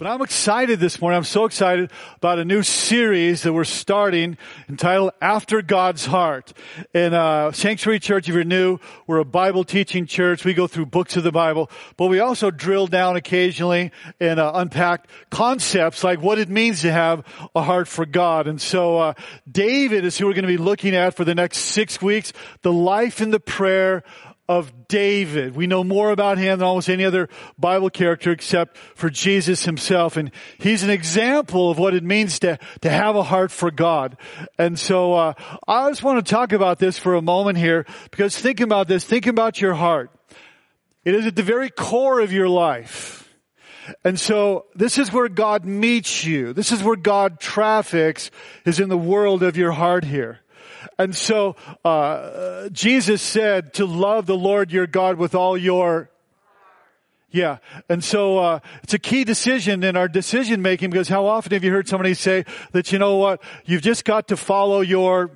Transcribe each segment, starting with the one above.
But I'm excited this morning. I'm so excited about a new series that we're starting entitled After God's Heart. In uh, Sanctuary Church, if you're new, we're a Bible teaching church. We go through books of the Bible, but we also drill down occasionally and uh, unpack concepts like what it means to have a heart for God. And so uh, David is who we're going to be looking at for the next six weeks. The life and the prayer of David. We know more about him than almost any other Bible character except for Jesus himself. And he's an example of what it means to, to have a heart for God. And so, uh, I just want to talk about this for a moment here because think about this. Think about your heart. It is at the very core of your life. And so this is where God meets you. This is where God traffics is in the world of your heart here. And so, uh, Jesus said to love the Lord your God with all your yeah. And so, uh, it's a key decision in our decision making because how often have you heard somebody say that, you know what, you've just got to follow your,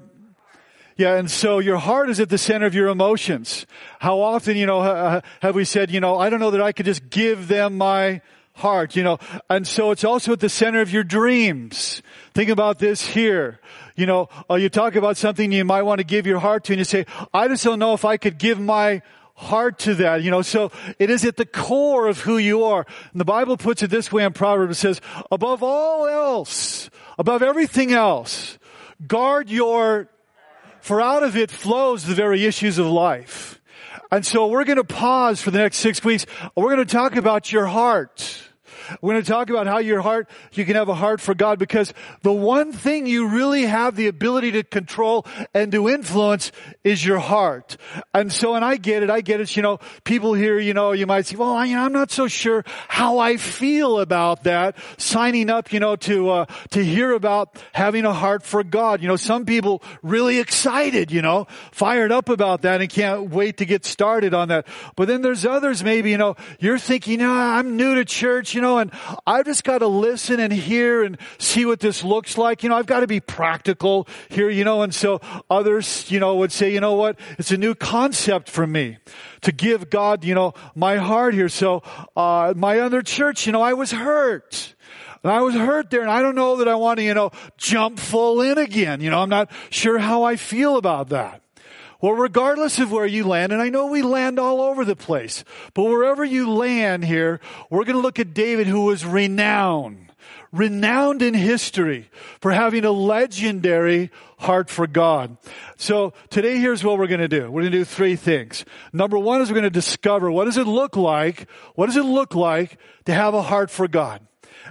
yeah, and so your heart is at the center of your emotions. How often, you know, have we said, you know, I don't know that I could just give them my heart, you know, and so it's also at the center of your dreams. Think about this here. You know, uh, you talk about something you might want to give your heart to and you say, I just don't know if I could give my heart to that, you know, so it is at the core of who you are. And the Bible puts it this way in Proverbs, it says, above all else, above everything else, guard your, for out of it flows the very issues of life. And so we're going to pause for the next six weeks. We're going to talk about your heart. We're going to talk about how your heart, you can have a heart for God because the one thing you really have the ability to control and to influence is your heart. And so, and I get it, I get it, you know, people here, you know, you might say, well, I, am not so sure how I feel about that, signing up, you know, to, uh, to hear about having a heart for God. You know, some people really excited, you know, fired up about that and can't wait to get started on that. But then there's others maybe, you know, you're thinking, oh, I'm new to church, you know, and I've just got to listen and hear and see what this looks like. You know, I've got to be practical here, you know, and so others, you know, would say, you know what? It's a new concept for me to give God, you know, my heart here. So, uh, my other church, you know, I was hurt. And I was hurt there and I don't know that I want to, you know, jump full in again. You know, I'm not sure how I feel about that. Well, regardless of where you land, and I know we land all over the place, but wherever you land here, we're going to look at David who was renowned, renowned in history for having a legendary heart for God. So today here's what we're going to do. We're going to do three things. Number one is we're going to discover what does it look like? What does it look like to have a heart for God?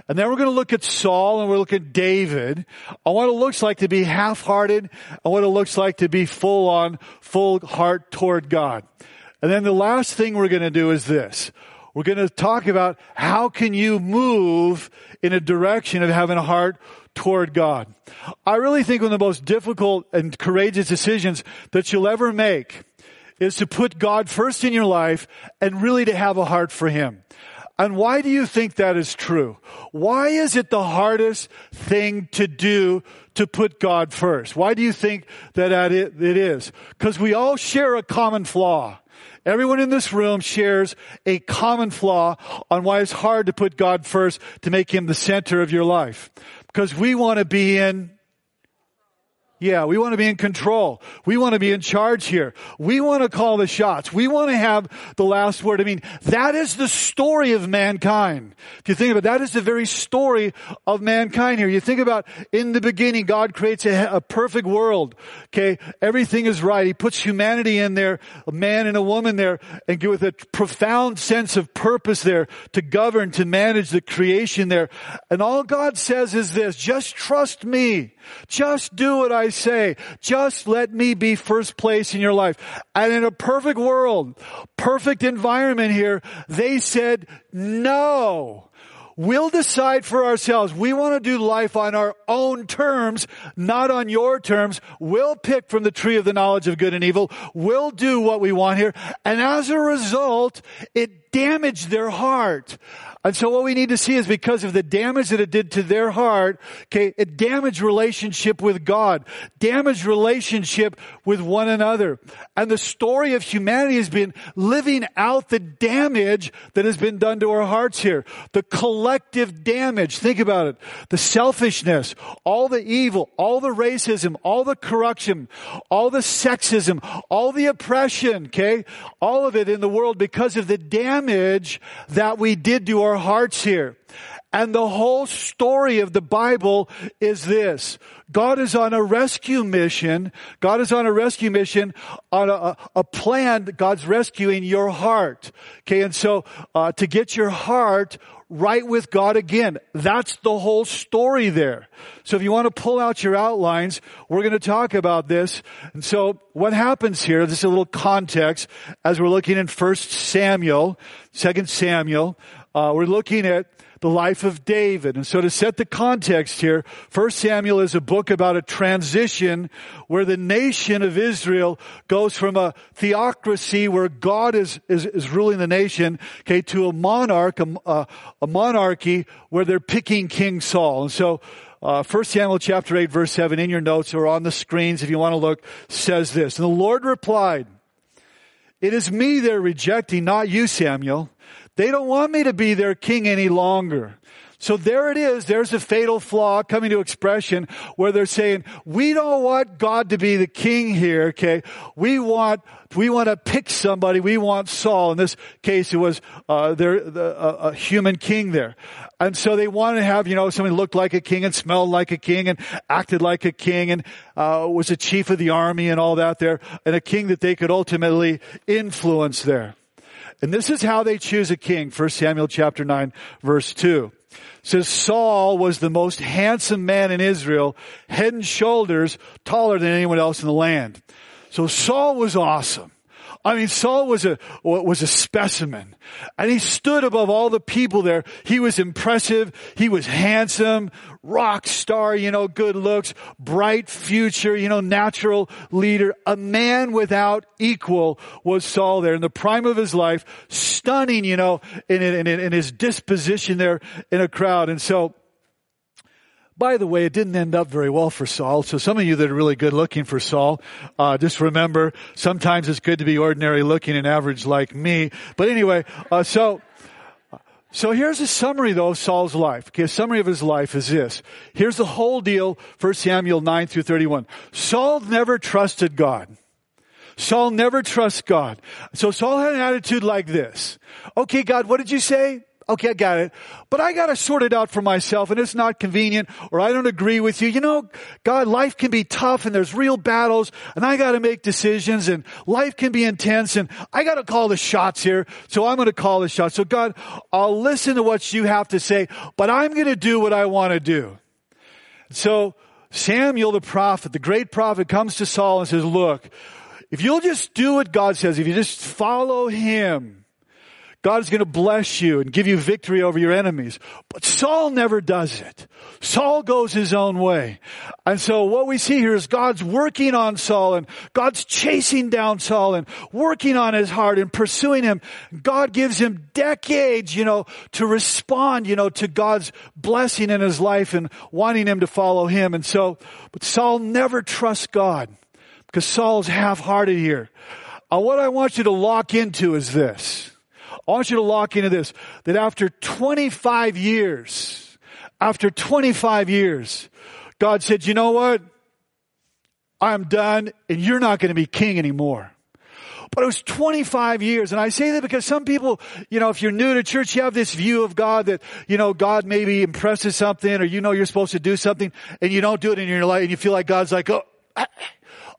And then we're going to look at Saul and we're looking at David on what it looks like to be half-hearted and what it looks like to be full on, full heart toward God. And then the last thing we're going to do is this. We're going to talk about how can you move in a direction of having a heart toward God. I really think one of the most difficult and courageous decisions that you'll ever make is to put God first in your life and really to have a heart for Him. And why do you think that is true? Why is it the hardest thing to do to put God first? Why do you think that it is? Because we all share a common flaw. Everyone in this room shares a common flaw on why it's hard to put God first to make Him the center of your life. Because we want to be in yeah, we want to be in control. We want to be in charge here. We want to call the shots. We want to have the last word. I mean, that is the story of mankind. If you think about it, that is the very story of mankind here. You think about in the beginning, God creates a, a perfect world. Okay. Everything is right. He puts humanity in there, a man and a woman there, and with a profound sense of purpose there to govern, to manage the creation there. And all God says is this, just trust me. Just do what I say. Just let me be first place in your life. And in a perfect world, perfect environment here, they said no. We'll decide for ourselves. We want to do life on our own terms, not on your terms. We'll pick from the tree of the knowledge of good and evil. We'll do what we want here. And as a result, it damaged their heart. And so what we need to see is because of the damage that it did to their heart, okay, it damaged relationship with God, damaged relationship with one another. And the story of humanity has been living out the damage that has been done to our hearts here. The collective damage. Think about it. The selfishness, all the evil, all the racism, all the corruption, all the sexism, all the oppression, okay? All of it in the world because of the damage that we did to our hearts here. And the whole story of the Bible is this. God is on a rescue mission. God is on a rescue mission on a, a plan. God's rescuing your heart. Okay. And so, uh, to get your heart right with God again. That's the whole story there. So if you want to pull out your outlines, we're going to talk about this. And so what happens here, this is a little context as we're looking in First Samuel, Second Samuel, uh, we're looking at the life of David. And so to set the context here, 1 Samuel is a book about a transition where the nation of Israel goes from a theocracy where God is, is, is ruling the nation, okay, to a monarch, a, a monarchy where they're picking King Saul. And so, uh, 1 Samuel chapter 8 verse 7 in your notes or on the screens if you want to look says this. And the Lord replied, it is me they're rejecting, not you, Samuel. They don't want me to be their king any longer. So there it is. There's a fatal flaw coming to expression where they're saying, we don't want God to be the king here, okay? We want, we want to pick somebody. We want Saul. In this case, it was, uh, the, a human king there. And so they wanted to have, you know, somebody looked like a king and smelled like a king and acted like a king and, uh, was a chief of the army and all that there and a king that they could ultimately influence there. And this is how they choose a king. 1 Samuel chapter 9 verse 2 it says Saul was the most handsome man in Israel, head and shoulders taller than anyone else in the land. So Saul was awesome. I mean, Saul was a, was a specimen and he stood above all the people there. He was impressive. He was handsome, rock star, you know, good looks, bright future, you know, natural leader. A man without equal was Saul there in the prime of his life, stunning, you know, in, in, in his disposition there in a crowd. And so, by the way, it didn't end up very well for Saul. So some of you that are really good looking for Saul, uh, just remember, sometimes it's good to be ordinary looking and average like me. But anyway, uh, so, so here's a summary though of Saul's life. Okay, a summary of his life is this. Here's the whole deal, 1 Samuel 9 through 31. Saul never trusted God. Saul never trusts God. So Saul had an attitude like this. Okay, God, what did you say? Okay, I got it. But I gotta sort it out for myself and it's not convenient or I don't agree with you. You know, God, life can be tough and there's real battles and I gotta make decisions and life can be intense and I gotta call the shots here. So I'm gonna call the shots. So God, I'll listen to what you have to say, but I'm gonna do what I wanna do. So Samuel the prophet, the great prophet comes to Saul and says, look, if you'll just do what God says, if you just follow him, God is going to bless you and give you victory over your enemies. But Saul never does it. Saul goes his own way. And so what we see here is God's working on Saul and God's chasing down Saul and working on his heart and pursuing him. God gives him decades, you know, to respond, you know, to God's blessing in his life and wanting him to follow him. And so, but Saul never trusts God because Saul's half-hearted here. Uh, what I want you to lock into is this. I want you to lock into this, that after 25 years, after 25 years, God said, you know what? I'm done and you're not going to be king anymore. But it was 25 years. And I say that because some people, you know, if you're new to church, you have this view of God that, you know, God maybe impresses something or you know you're supposed to do something and you don't do it in your life and you feel like God's like, oh, I,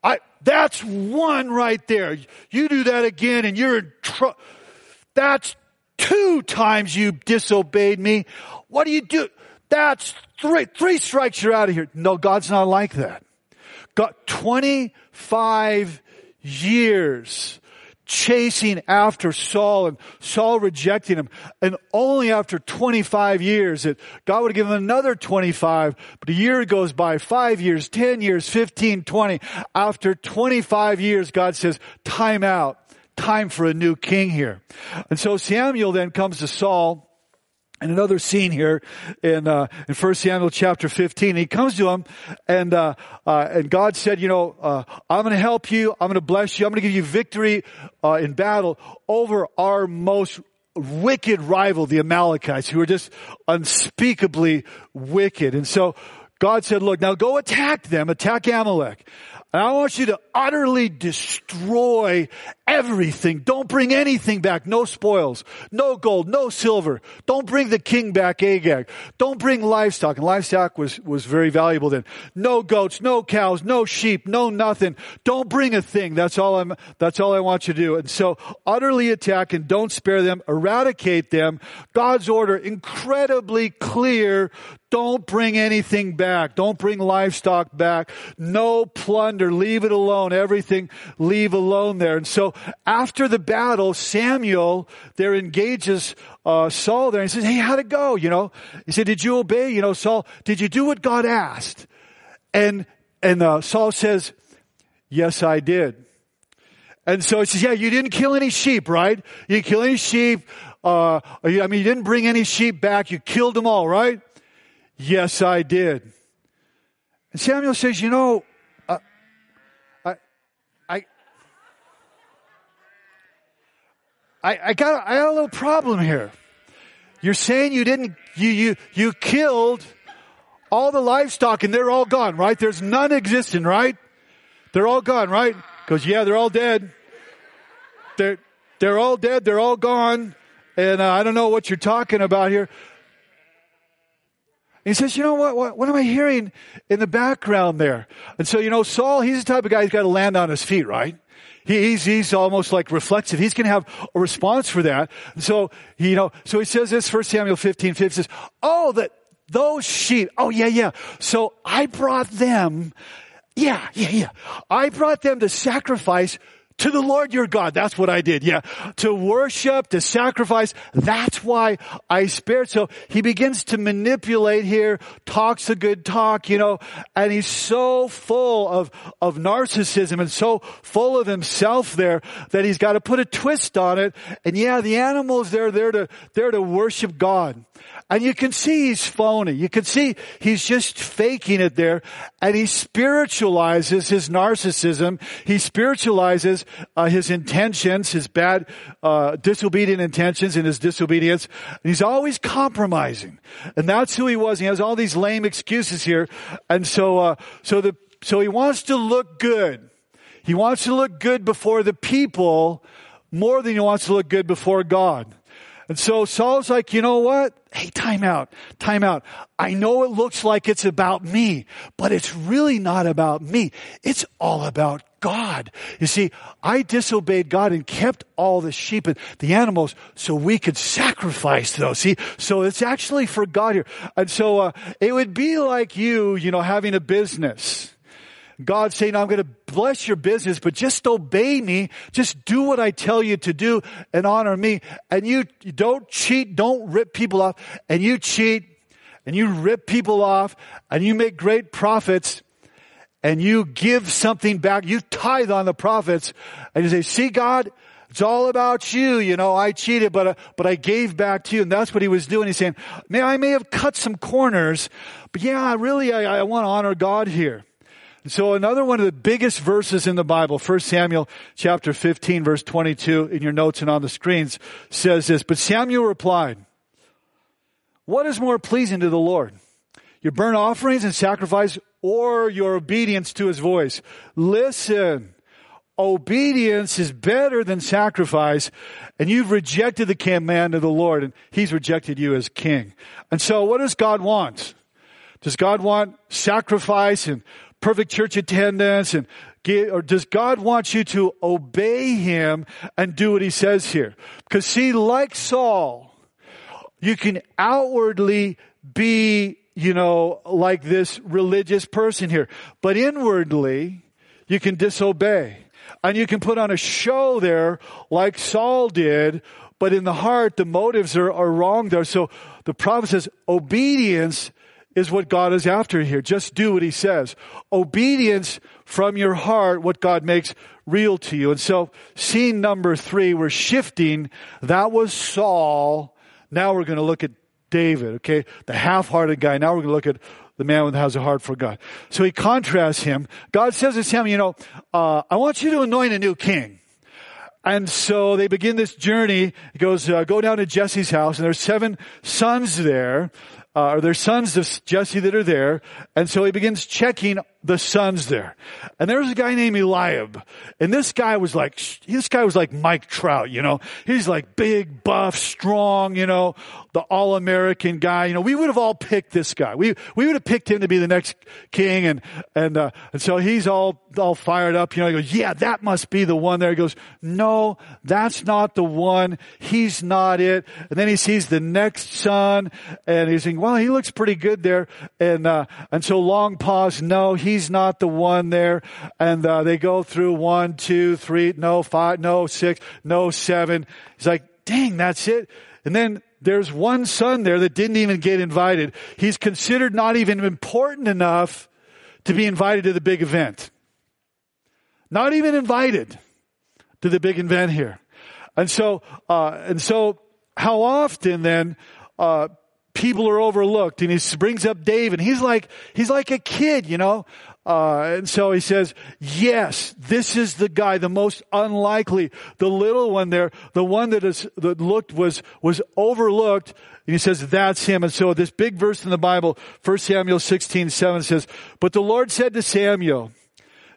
I that's one right there. You do that again and you're in trouble. That's two times you disobeyed me. What do you do? That's three, three strikes, you're out of here. No, God's not like that. Got 25 years chasing after Saul and Saul rejecting him. And only after 25 years that God would give him another 25, but a year goes by, five years, 10 years, 15, 20. After 25 years, God says, time out time for a new king here. And so Samuel then comes to Saul and another scene here in uh, in First Samuel chapter fifteen. He comes to him, and uh, uh, and God said, "You know, uh, I'm going to help you. I'm going to bless you. I'm going to give you victory uh, in battle over our most wicked rival, the Amalekites, who are just unspeakably wicked. And so God said, look, now go attack them, attack Amalek. And I want you to utterly destroy everything. Don't bring anything back. No spoils. No gold. No silver. Don't bring the king back, Agag. Don't bring livestock. And livestock was, was very valuable then. No goats, no cows, no sheep, no nothing. Don't bring a thing. That's all I'm, that's all I want you to do. And so utterly attack and don't spare them. Eradicate them. God's order, incredibly clear. Don't bring anything back. Don't bring livestock back. No plunder. Leave it alone. Everything leave alone there. And so after the battle, Samuel there engages uh, Saul there and he says, "Hey, how'd it go?" You know, he said, "Did you obey?" You know, Saul, did you do what God asked? And and uh, Saul says, "Yes, I did." And so he says, "Yeah, you didn't kill any sheep, right? You didn't kill any sheep. Uh, I mean, you didn't bring any sheep back. You killed them all, right?" Yes, I did. And Samuel says, You know, uh, I, I, I, got, I got a little problem here. You're saying you didn't, you, you, you killed all the livestock and they're all gone, right? There's none existing, right? They're all gone, right? Because yeah, they're all dead. They're, they're all dead. They're all gone. And uh, I don't know what you're talking about here he says, you know what, what, what am I hearing in the background there? And so, you know, Saul, he's the type of guy who's got to land on his feet, right? he's, he's almost like reflexive. He's going to have a response for that. And so, you know, so he says this, 1 Samuel 15, 15 says, oh, that those sheep, oh yeah, yeah. So I brought them, yeah, yeah, yeah. I brought them to sacrifice to the Lord your God. That's what I did. Yeah. To worship, to sacrifice. That's why I spared. So he begins to manipulate here, talks a good talk, you know, and he's so full of, of narcissism and so full of himself there that he's got to put a twist on it. And yeah, the animals, they're there to, they're to worship God. And you can see he's phony. You can see he's just faking it there. And he spiritualizes his narcissism. He spiritualizes uh, his intentions, his bad, uh, disobedient intentions and his disobedience. And he's always compromising. And that's who he was. He has all these lame excuses here. And so, uh, so the, so he wants to look good. He wants to look good before the people more than he wants to look good before God. And so Saul's like, you know what? Hey, time out, time out. I know it looks like it's about me, but it's really not about me. It's all about God. You see, I disobeyed God and kept all the sheep and the animals so we could sacrifice those. See, so it's actually for God here. And so, uh, it would be like you, you know, having a business God saying, I'm going to bless your business, but just obey me. Just do what I tell you to do and honor me. And you, don't cheat, don't rip people off, and you cheat and you rip people off and you make great profits and you give something back. You tithe on the profits and you say, see God, it's all about you. You know, I cheated, but, uh, but I gave back to you. And that's what he was doing. He's saying, man, I may have cut some corners, but yeah, really, I, I want to honor God here. So another one of the biggest verses in the Bible, 1 Samuel chapter 15 verse 22 in your notes and on the screens says this, but Samuel replied, what is more pleasing to the Lord? Your burnt offerings and sacrifice or your obedience to his voice? Listen, obedience is better than sacrifice and you've rejected the command of the Lord and he's rejected you as king. And so what does God want? Does God want sacrifice and perfect church attendance and get, or does God want you to obey him and do what he says here? Because see, like Saul, you can outwardly be, you know, like this religious person here, but inwardly, you can disobey. And you can put on a show there like Saul did, but in the heart, the motives are, are wrong there. So the prophet says obedience is what God is after here. Just do what he says. Obedience from your heart, what God makes real to you. And so, scene number three, we're shifting. That was Saul. Now we're going to look at David, okay? The half-hearted guy. Now we're going to look at the man that has a heart for God. So he contrasts him. God says to him, you know, uh, I want you to anoint a new king. And so they begin this journey. It goes, uh, go down to Jesse's house and there's seven sons there uh, or sons of Jesse that are there. And so he begins checking the sons there. And there's a guy named Eliab. And this guy was like, this guy was like Mike Trout, you know. He's like big, buff, strong, you know, the all-American guy. You know, we would have all picked this guy. We, we would have picked him to be the next king. And, and, uh, and so he's all, all fired up. You know, he goes, yeah, that must be the one there. He goes, no, that's not the one. He's not it. And then he sees the next son and he's saying, well, he looks pretty good there. And, uh, and so long pause. No, he's not the one there. And, uh, they go through one, two, three, no, five, no, six, no, seven. He's like, dang, that's it. And then there's one son there that didn't even get invited. He's considered not even important enough to be invited to the big event. Not even invited to the big event here. And so, uh, and so how often then, uh, people are overlooked and he brings up David. He's like, he's like a kid, you know. Uh, and so he says, yes, this is the guy, the most unlikely, the little one there, the one that is, that looked was, was overlooked. And he says, that's him. And so this big verse in the Bible, 1 Samuel 16, 7 says, but the Lord said to Samuel,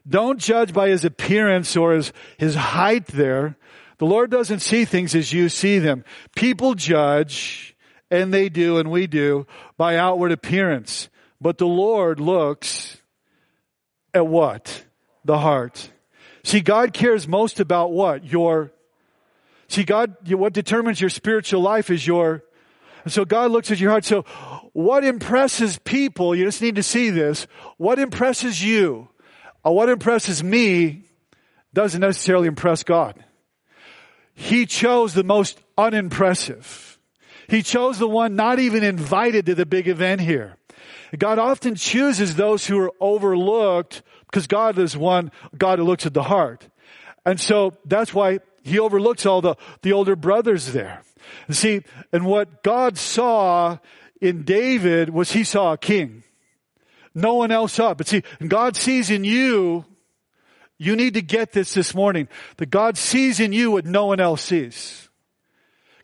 don't judge by his appearance or his, his height there. The Lord doesn't see things as you see them. People judge and they do, and we do, by outward appearance. But the Lord looks at what? The heart. See, God cares most about what? Your, see, God, what determines your spiritual life is your, so God looks at your heart. So what impresses people, you just need to see this, what impresses you, or what impresses me, doesn't necessarily impress God. He chose the most unimpressive. He chose the one not even invited to the big event here. God often chooses those who are overlooked because God is one, God who looks at the heart. And so that's why he overlooks all the, the older brothers there. And see, and what God saw in David was he saw a king. No one else saw But see, God sees in you, you need to get this this morning, that God sees in you what no one else sees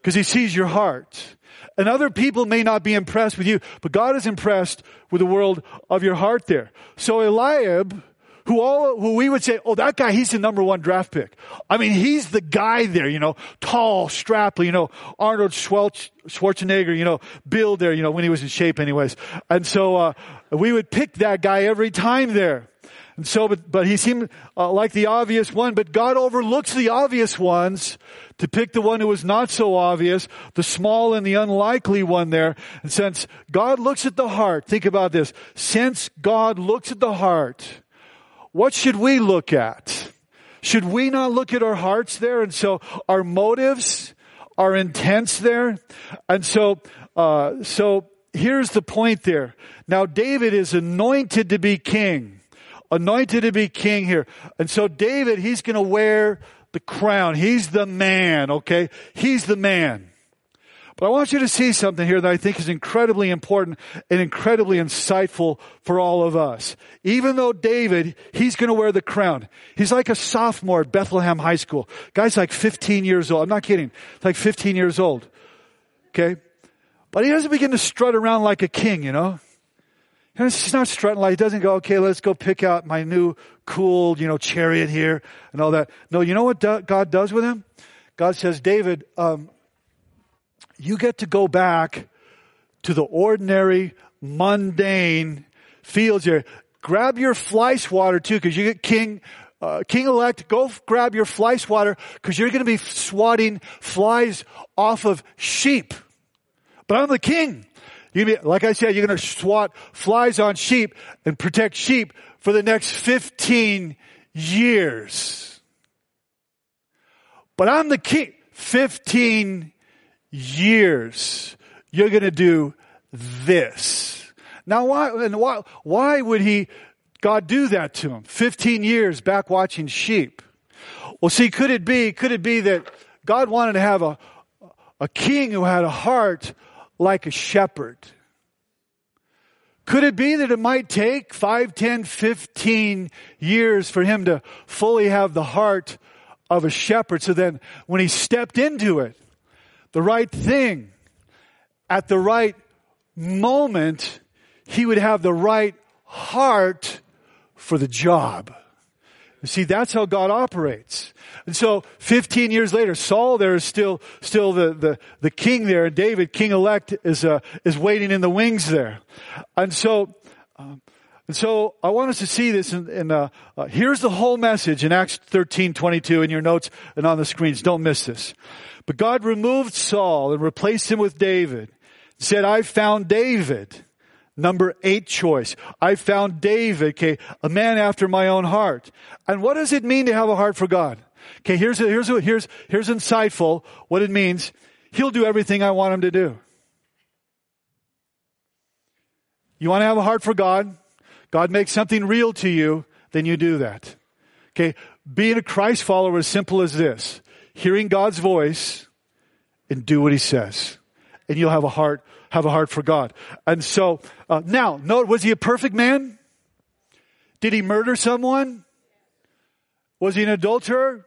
because he sees your heart. And other people may not be impressed with you, but God is impressed with the world of your heart there. So Eliab, who all, who we would say, oh, that guy, he's the number one draft pick. I mean, he's the guy there, you know, tall, strappy, you know, Arnold Schwarzenegger, you know, build there, you know, when he was in shape anyways. And so, uh, we would pick that guy every time there. And so, but, but he seemed uh, like the obvious one, but God overlooks the obvious ones to pick the one who was not so obvious, the small and the unlikely one there. And since God looks at the heart, think about this. Since God looks at the heart, what should we look at? Should we not look at our hearts there? And so our motives, our intents there. And so, uh, so here's the point there. Now David is anointed to be king anointed to be king here. And so David, he's going to wear the crown. He's the man, okay? He's the man. But I want you to see something here that I think is incredibly important and incredibly insightful for all of us. Even though David, he's going to wear the crown. He's like a sophomore at Bethlehem High School. Guy's like 15 years old. I'm not kidding. Like 15 years old. Okay? But he doesn't begin to strut around like a king, you know? He's not strutting like, he doesn't go, okay, let's go pick out my new cool, you know, chariot here and all that. No, you know what God does with him? God says, David, um, you get to go back to the ordinary, mundane fields here. Grab your fly swatter too, because you get king, uh, king elect, go f- grab your fly swatter, because you're going to be swatting flies off of sheep. But I'm the king. You like I said, you're going to swat flies on sheep and protect sheep for the next 15 years. But I'm the king. 15 years. You're going to do this. Now why, and why, why would he, God do that to him? 15 years back watching sheep. Well, see, could it be, could it be that God wanted to have a, a king who had a heart like a shepherd. Could it be that it might take 5, 10, 15 years for him to fully have the heart of a shepherd. So then when he stepped into it, the right thing at the right moment, he would have the right heart for the job. See, that's how God operates. And so 15 years later, Saul there is still, still the, the, the king there, and David, king elect, is, uh, is waiting in the wings there. And so, um, and so I want us to see this in, in uh, uh, here's the whole message in Acts 13, 22 in your notes and on the screens. Don't miss this. But God removed Saul and replaced him with David. Said, I found David. Number eight choice. I found David, okay, a man after my own heart. And what does it mean to have a heart for God? Okay, here's, here's, here's, here's insightful what it means. He'll do everything I want him to do. You want to have a heart for God? God makes something real to you, then you do that. Okay, being a Christ follower is simple as this. Hearing God's voice and do what he says. And you'll have a heart, have a heart for God. And so, uh, now, note, was he a perfect man? Did he murder someone? Was he an adulterer?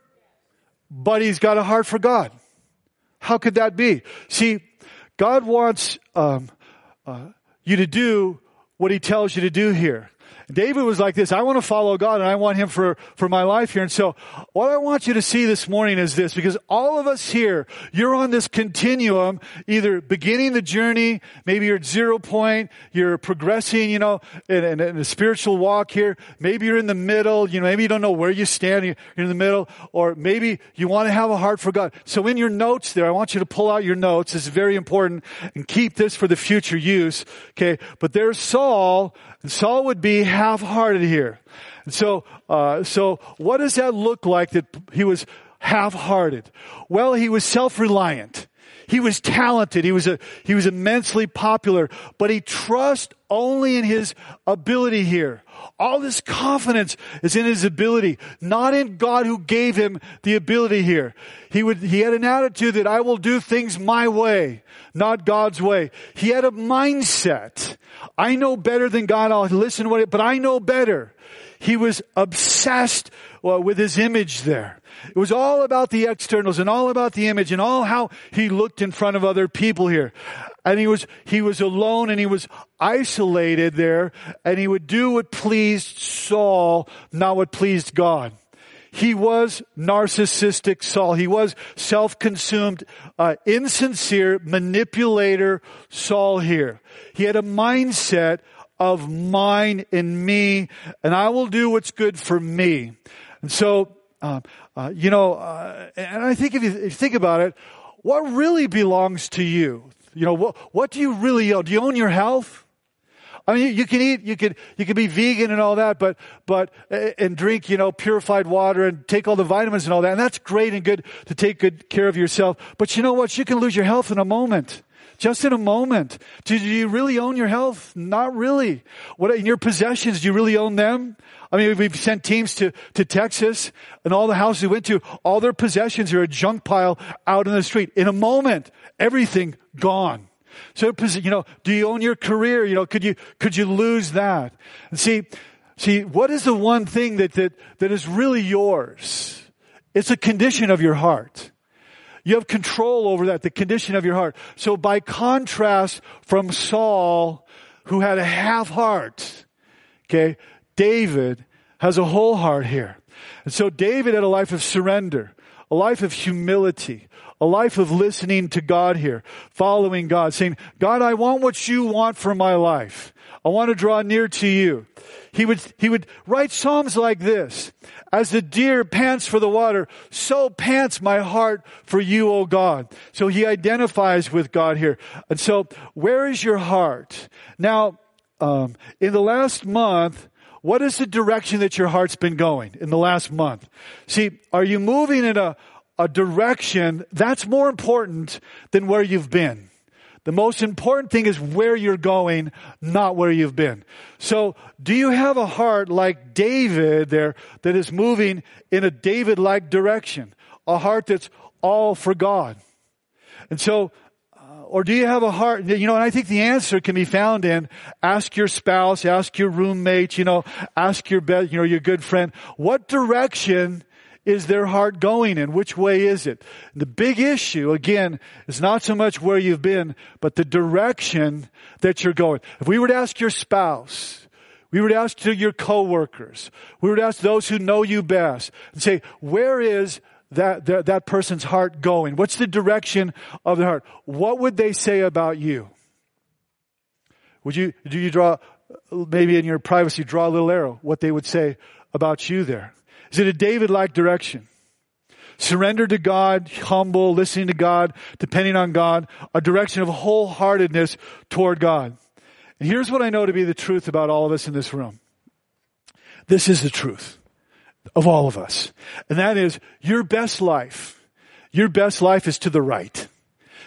But he's got a heart for God. How could that be? See, God wants um, uh, you to do what he tells you to do here. David was like this. I want to follow God and I want him for, for my life here. And so what I want you to see this morning is this, because all of us here, you're on this continuum, either beginning the journey, maybe you're at zero point, you're progressing, you know, in, in, in a spiritual walk here. Maybe you're in the middle, you know, maybe you don't know where you stand, you're in the middle, or maybe you want to have a heart for God. So in your notes there, I want you to pull out your notes. It's very important and keep this for the future use. Okay. But there's Saul, Saul would be half-hearted here. And so, uh, so what does that look like that he was half-hearted? Well, he was self-reliant. He was talented. He was a, he was immensely popular, but he trust only in his ability here. All this confidence is in his ability, not in God who gave him the ability here. He would, he had an attitude that I will do things my way, not God's way. He had a mindset. I know better than God. I'll listen to what it, but I know better. He was obsessed well, with his image there. It was all about the externals and all about the image and all how he looked in front of other people here. And he was, he was alone and he was isolated there and he would do what pleased Saul, not what pleased God. He was narcissistic Saul. He was self-consumed, uh, insincere manipulator Saul here. He had a mindset of mine and me, and I will do what's good for me. And so, uh, uh, you know, uh, and I think if you, if you, think about it, what really belongs to you? You know, what, what do you really own? Do you own your health? I mean, you, you can eat, you could, you can be vegan and all that, but, but, and drink, you know, purified water and take all the vitamins and all that. And that's great and good to take good care of yourself. But you know what? You can lose your health in a moment just in a moment. Do you really own your health? Not really. What in your possessions? Do you really own them? I mean, we've sent teams to, to Texas and all the houses we went to, all their possessions are a junk pile out in the street. In a moment, everything gone. So, you know, do you own your career? You know, could you, could you lose that? See, see, what is the one thing that, that, that is really yours? It's a condition of your heart. You have control over that, the condition of your heart. So by contrast from Saul, who had a half heart, okay, David has a whole heart here. And so David had a life of surrender, a life of humility, a life of listening to God here, following God, saying, God, I want what you want for my life. I want to draw near to you. He would, he would write Psalms like this. As the deer pants for the water, so pants my heart for you, O God. So he identifies with God here. And so, where is your heart? Now, um, in the last month, what is the direction that your heart's been going in the last month? See, are you moving in a, a direction that's more important than where you've been? The most important thing is where you're going, not where you've been. So, do you have a heart like David there that is moving in a David like direction? A heart that's all for God. And so, uh, or do you have a heart, you know, and I think the answer can be found in ask your spouse, ask your roommate, you know, ask your bed, you know, your good friend, what direction is their heart going in? Which way is it? The big issue, again, is not so much where you've been, but the direction that you're going. If we were to ask your spouse, we would ask to your coworkers, we would ask those who know you best and say, where is that, that, that person's heart going? What's the direction of their heart? What would they say about you? Would you, do you draw, maybe in your privacy, draw a little arrow, what they would say about you there? Is it a David-like direction? Surrender to God, humble, listening to God, depending on God, a direction of wholeheartedness toward God. And here's what I know to be the truth about all of us in this room. This is the truth of all of us. And that is your best life. Your best life is to the right.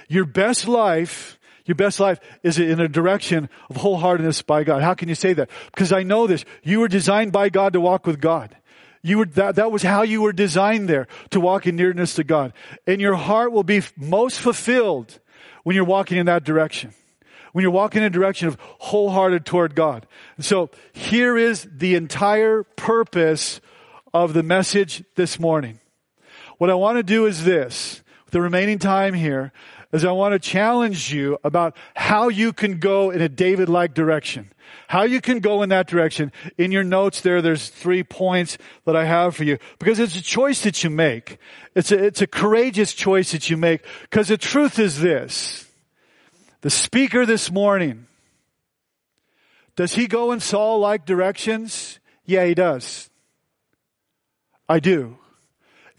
Your best life, your best life is in a direction of wholeheartedness by God. How can you say that? Because I know this. You were designed by God to walk with God. You were, that, that was how you were designed there, to walk in nearness to God. And your heart will be most fulfilled when you're walking in that direction when you're walking in a direction of wholehearted toward God. And so here is the entire purpose of the message this morning. What I want to do is this, the remaining time here, is I want to challenge you about how you can go in a David-like direction. How you can go in that direction. In your notes there, there's three points that I have for you. Because it's a choice that you make. It's a, it's a courageous choice that you make. Because the truth is this. The speaker this morning, does he go in Saul like directions? Yeah, he does. I do.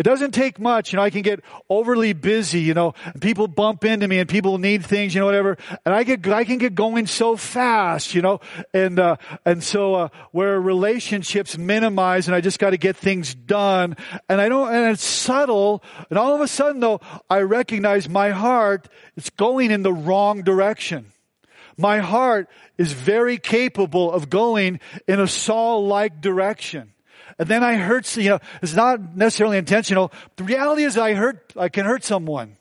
It doesn't take much, you know, I can get overly busy, you know, people bump into me and people need things, you know, whatever, and I get, I can get going so fast, you know, and, uh, and so, uh, where relationships minimize and I just gotta get things done, and I don't, and it's subtle, and all of a sudden though, I recognize my heart, it's going in the wrong direction. My heart is very capable of going in a Saul-like direction. And then I hurt, you know, it's not necessarily intentional. The reality is I hurt, I can hurt someone.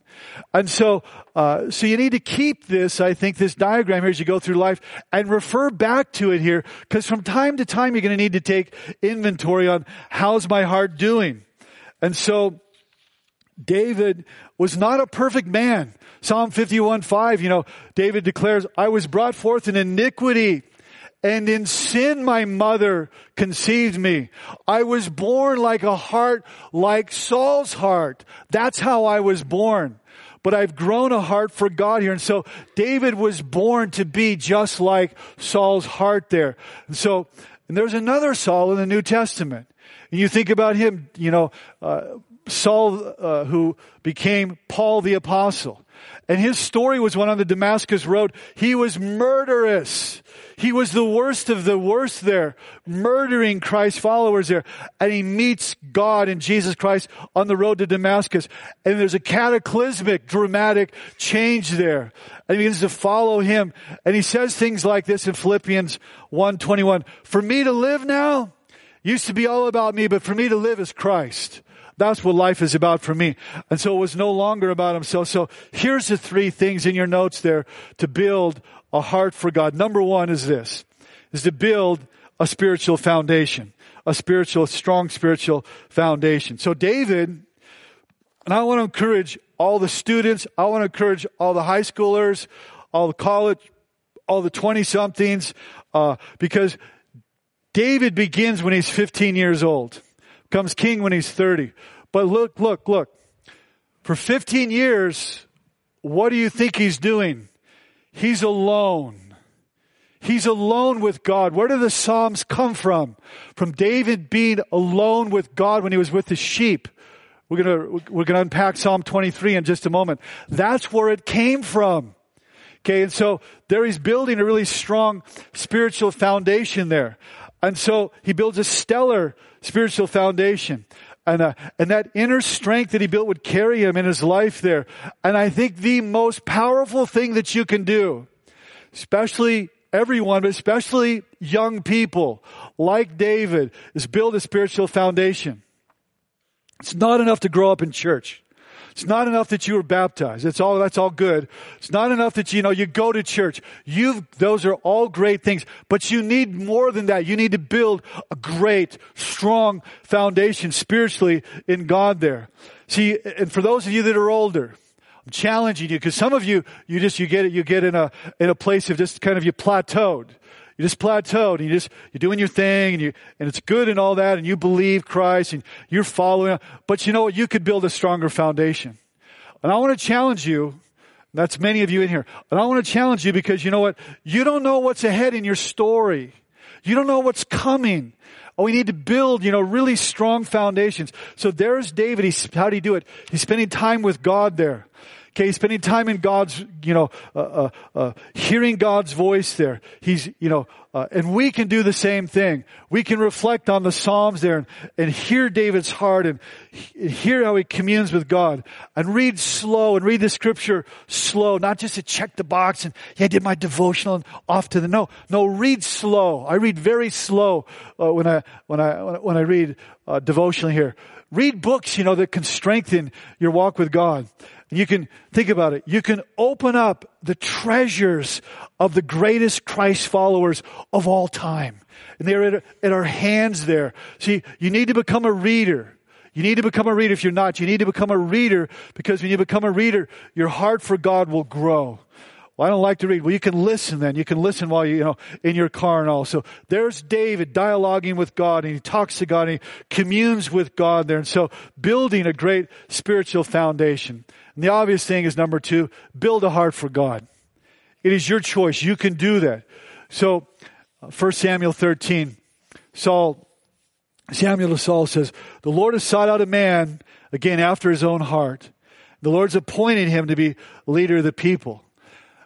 And so, uh, so you need to keep this, I think, this diagram here as you go through life and refer back to it here, because from time to time you're going to need to take inventory on how's my heart doing. And so, David was not a perfect man. Psalm 51, 5, you know, David declares, I was brought forth in iniquity and in sin my mother conceived me. I was born like a heart like Saul's heart. That's how I was born. But I've grown a heart for God here. And so David was born to be just like Saul's heart there. And so, and there's another Saul in the New Testament. And you think about him, you know, uh, Saul, uh, who became Paul the apostle. And his story was one on the Damascus road. He was murderous. He was the worst of the worst there, murdering Christ's followers there. And he meets God and Jesus Christ on the road to Damascus. And there's a cataclysmic, dramatic change there. And he begins to follow him. And he says things like this in Philippians 1.21. For me to live now used to be all about me, but for me to live is Christ. That's what life is about for me. And so it was no longer about himself. So here's the three things in your notes there to build a heart for God. Number one is this, is to build a spiritual foundation, a spiritual, strong spiritual foundation. So David, and I want to encourage all the students, I want to encourage all the high schoolers, all the college, all the 20 somethings, uh, because David begins when he's 15 years old, becomes king when he's 30. But look, look, look. For 15 years, what do you think he's doing? He's alone. He's alone with God. Where do the Psalms come from? From David being alone with God when he was with the sheep. We're gonna, we're gonna unpack Psalm 23 in just a moment. That's where it came from. Okay, and so there he's building a really strong spiritual foundation there. And so he builds a stellar spiritual foundation and, uh, and that inner strength that he built would carry him in his life there. And I think the most powerful thing that you can do, especially everyone, but especially young people like David, is build a spiritual foundation. It's not enough to grow up in church. It's not enough that you were baptized. It's all, that's all good. It's not enough that, you know, you go to church. You, those are all great things, but you need more than that. You need to build a great, strong foundation spiritually in God there. See, and for those of you that are older, I'm challenging you because some of you, you just, you get it, you get in a, in a place of just kind of you plateaued. You just plateaued and you just, you're doing your thing and you, and it's good and all that and you believe Christ and you're following. But you know what? You could build a stronger foundation. And I want to challenge you. That's many of you in here. And I want to challenge you because you know what? You don't know what's ahead in your story. You don't know what's coming. Oh, we need to build, you know, really strong foundations. So there's David. He's, how did he do it? He's spending time with God there. Okay, spending time in God's, you know, uh, uh, uh, hearing God's voice there. He's, you know, uh, and we can do the same thing. We can reflect on the Psalms there and, and hear David's heart and hear how he communes with God and read slow and read the scripture slow, not just to check the box and, yeah, I did my devotional and off to the, no, no, read slow. I read very slow uh, when I, when I, when I read uh, devotional here. Read books, you know, that can strengthen your walk with God. You can think about it. You can open up the treasures of the greatest Christ followers of all time. And they're at, at our hands there. See, you need to become a reader. You need to become a reader. If you're not, you need to become a reader because when you become a reader, your heart for God will grow. Well, I don't like to read. Well, you can listen then. You can listen while you, you know, in your car and all. So there's David dialoguing with God and he talks to God and he communes with God there. And so building a great spiritual foundation. And the obvious thing is number two, build a heart for God. It is your choice. You can do that. So, 1 uh, Samuel 13, Saul, Samuel to Saul says, the Lord has sought out a man, again, after his own heart. The Lord's appointed him to be leader of the people.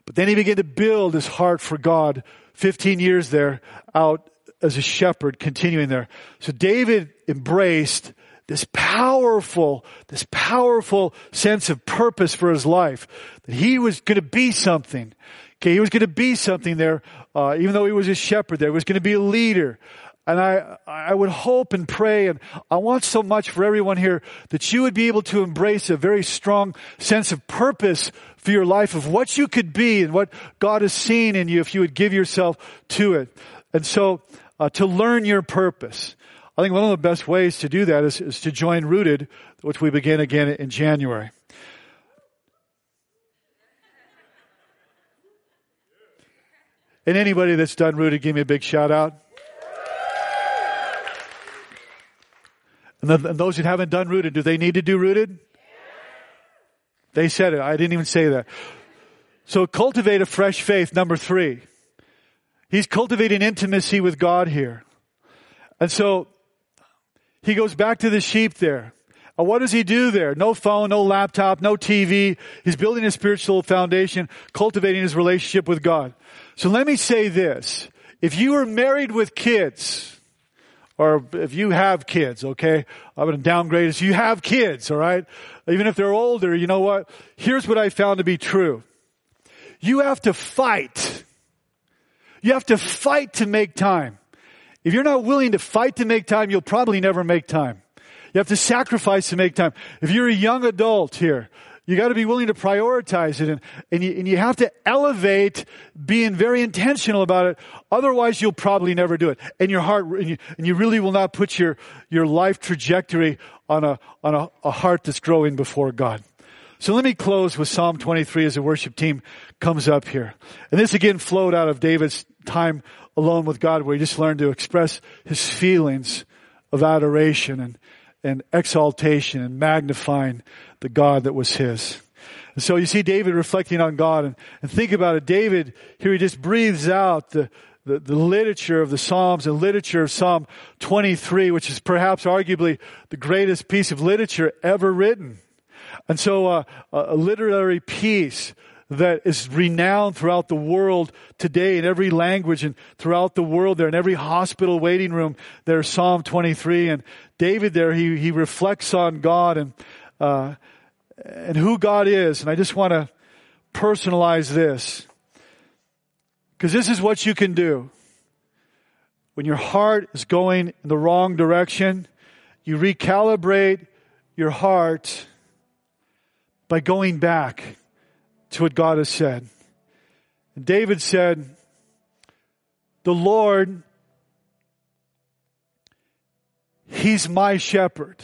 But then he began to build his heart for God. 15 years there out as a shepherd, continuing there. So David embraced this powerful, this powerful sense of purpose for his life. That he was going to be something. Okay, he was going to be something there, uh, even though he was a shepherd there. He was going to be a leader. And I, I would hope and pray, and I want so much for everyone here that you would be able to embrace a very strong sense of purpose for your life of what you could be and what God has seen in you if you would give yourself to it. And so, uh, to learn your purpose. I think one of the best ways to do that is, is to join Rooted, which we begin again in January. And anybody that's done Rooted, give me a big shout out. And, the, and those that haven't done Rooted, do they need to do Rooted? They said it. I didn't even say that. So cultivate a fresh faith, number three. He's cultivating intimacy with God here. And so he goes back to the sheep there. And what does he do there? No phone, no laptop, no TV. He's building a spiritual foundation, cultivating his relationship with God. So let me say this. If you are married with kids, or if you have kids, okay? I'm going to downgrade it. You have kids, all right? Even if they're older, you know what? Here's what I found to be true. You have to fight. You have to fight to make time. If you're not willing to fight to make time, you'll probably never make time. You have to sacrifice to make time. If you're a young adult here, you got to be willing to prioritize it and, and, you, and you have to elevate being very intentional about it. Otherwise, you'll probably never do it. And your heart, and you, and you really will not put your, your life trajectory on a, on a, a heart that's growing before God. So let me close with Psalm 23 as the worship team comes up here. And this again flowed out of David's time alone with God where he just learned to express his feelings of adoration and, and exaltation and magnifying the God that was his. And so you see David reflecting on God and, and think about it. David, here he just breathes out the, the, the, literature of the Psalms and literature of Psalm 23, which is perhaps arguably the greatest piece of literature ever written. And so uh, a literary piece that is renowned throughout the world today in every language and throughout the world there in every hospital waiting room there's Psalm 23 and David there he, he reflects on God and, uh, and who God is. And I just want to personalize this because this is what you can do. When your heart is going in the wrong direction, you recalibrate your heart by going back what God has said. And David said, The Lord, He's my shepherd.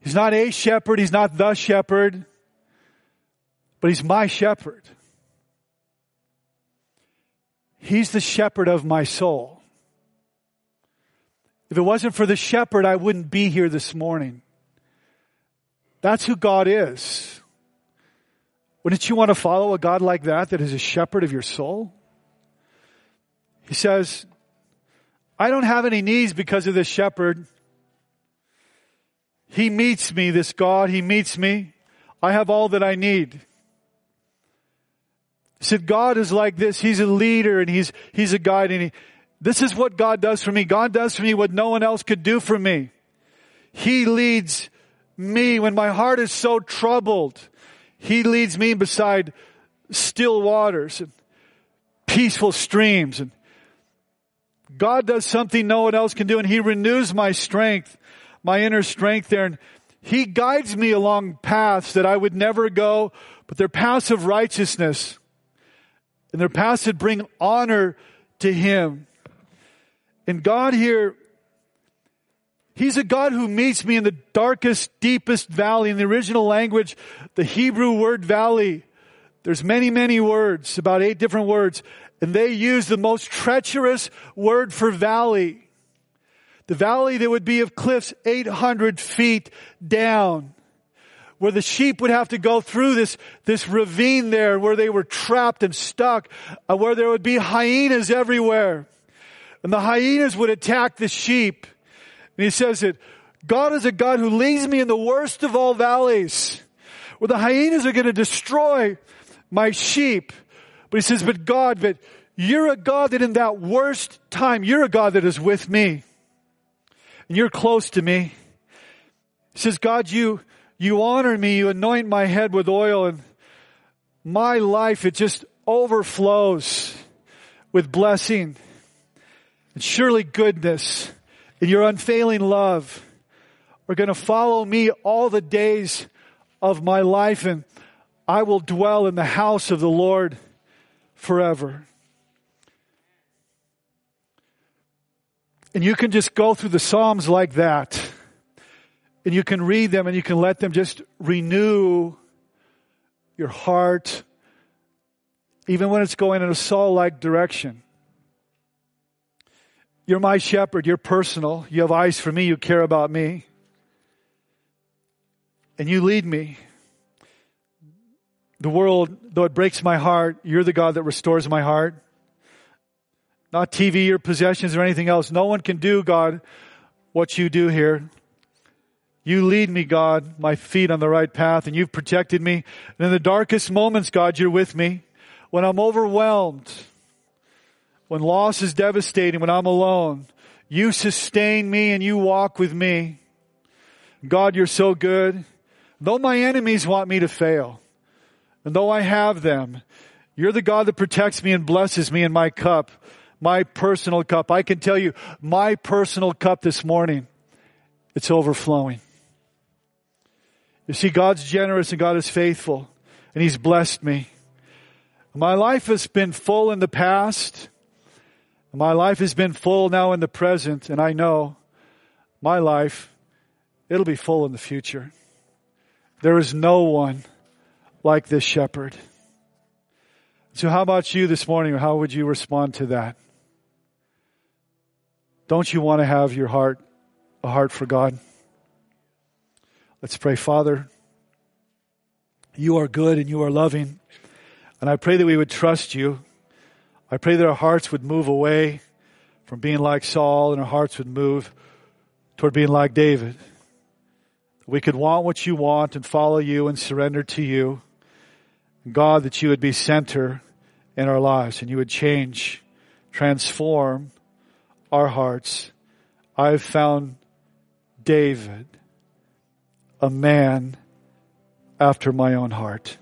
He's not a shepherd, He's not the shepherd, but He's my shepherd. He's the shepherd of my soul. If it wasn't for the shepherd, I wouldn't be here this morning. That's who God is. Wouldn't you want to follow a God like that, that is a shepherd of your soul? He says, I don't have any needs because of this shepherd. He meets me, this God, He meets me. I have all that I need. He said, God is like this. He's a leader and He's, He's a guide and he, this is what God does for me. God does for me what no one else could do for me. He leads me when my heart is so troubled. He leads me beside still waters and peaceful streams. And God does something no one else can do and He renews my strength, my inner strength there. And He guides me along paths that I would never go, but they're paths of righteousness. And they're paths that bring honor to Him. And God here He's a God who meets me in the darkest, deepest valley. In the original language, the Hebrew word valley, there's many, many words, about eight different words, and they use the most treacherous word for valley. The valley that would be of cliffs 800 feet down, where the sheep would have to go through this, this ravine there, where they were trapped and stuck, uh, where there would be hyenas everywhere. And the hyenas would attack the sheep. And he says that God is a God who leads me in the worst of all valleys, where the hyenas are going to destroy my sheep. But he says, but God, but you're a God that in that worst time, you're a God that is with me. And you're close to me. He says, God, you, you honor me, you anoint my head with oil and my life, it just overflows with blessing and surely goodness and your unfailing love are going to follow me all the days of my life, and I will dwell in the house of the Lord forever. And you can just go through the Psalms like that. And you can read them and you can let them just renew your heart, even when it's going in a Saul like direction. You're my shepherd. You're personal. You have eyes for me. You care about me. And you lead me. The world, though it breaks my heart, you're the God that restores my heart. Not TV or possessions or anything else. No one can do, God, what you do here. You lead me, God, my feet on the right path, and you've protected me. And in the darkest moments, God, you're with me. When I'm overwhelmed, when loss is devastating, when I'm alone, you sustain me and you walk with me. God, you're so good. Though my enemies want me to fail, and though I have them, you're the God that protects me and blesses me in my cup, my personal cup. I can tell you, my personal cup this morning, it's overflowing. You see, God's generous and God is faithful, and He's blessed me. My life has been full in the past. My life has been full now in the present, and I know my life, it'll be full in the future. There is no one like this shepherd. So how about you this morning? How would you respond to that? Don't you want to have your heart, a heart for God? Let's pray. Father, you are good and you are loving. And I pray that we would trust you. I pray that our hearts would move away from being like Saul and our hearts would move toward being like David. We could want what you want and follow you and surrender to you. God, that you would be center in our lives and you would change, transform our hearts. I've found David, a man after my own heart.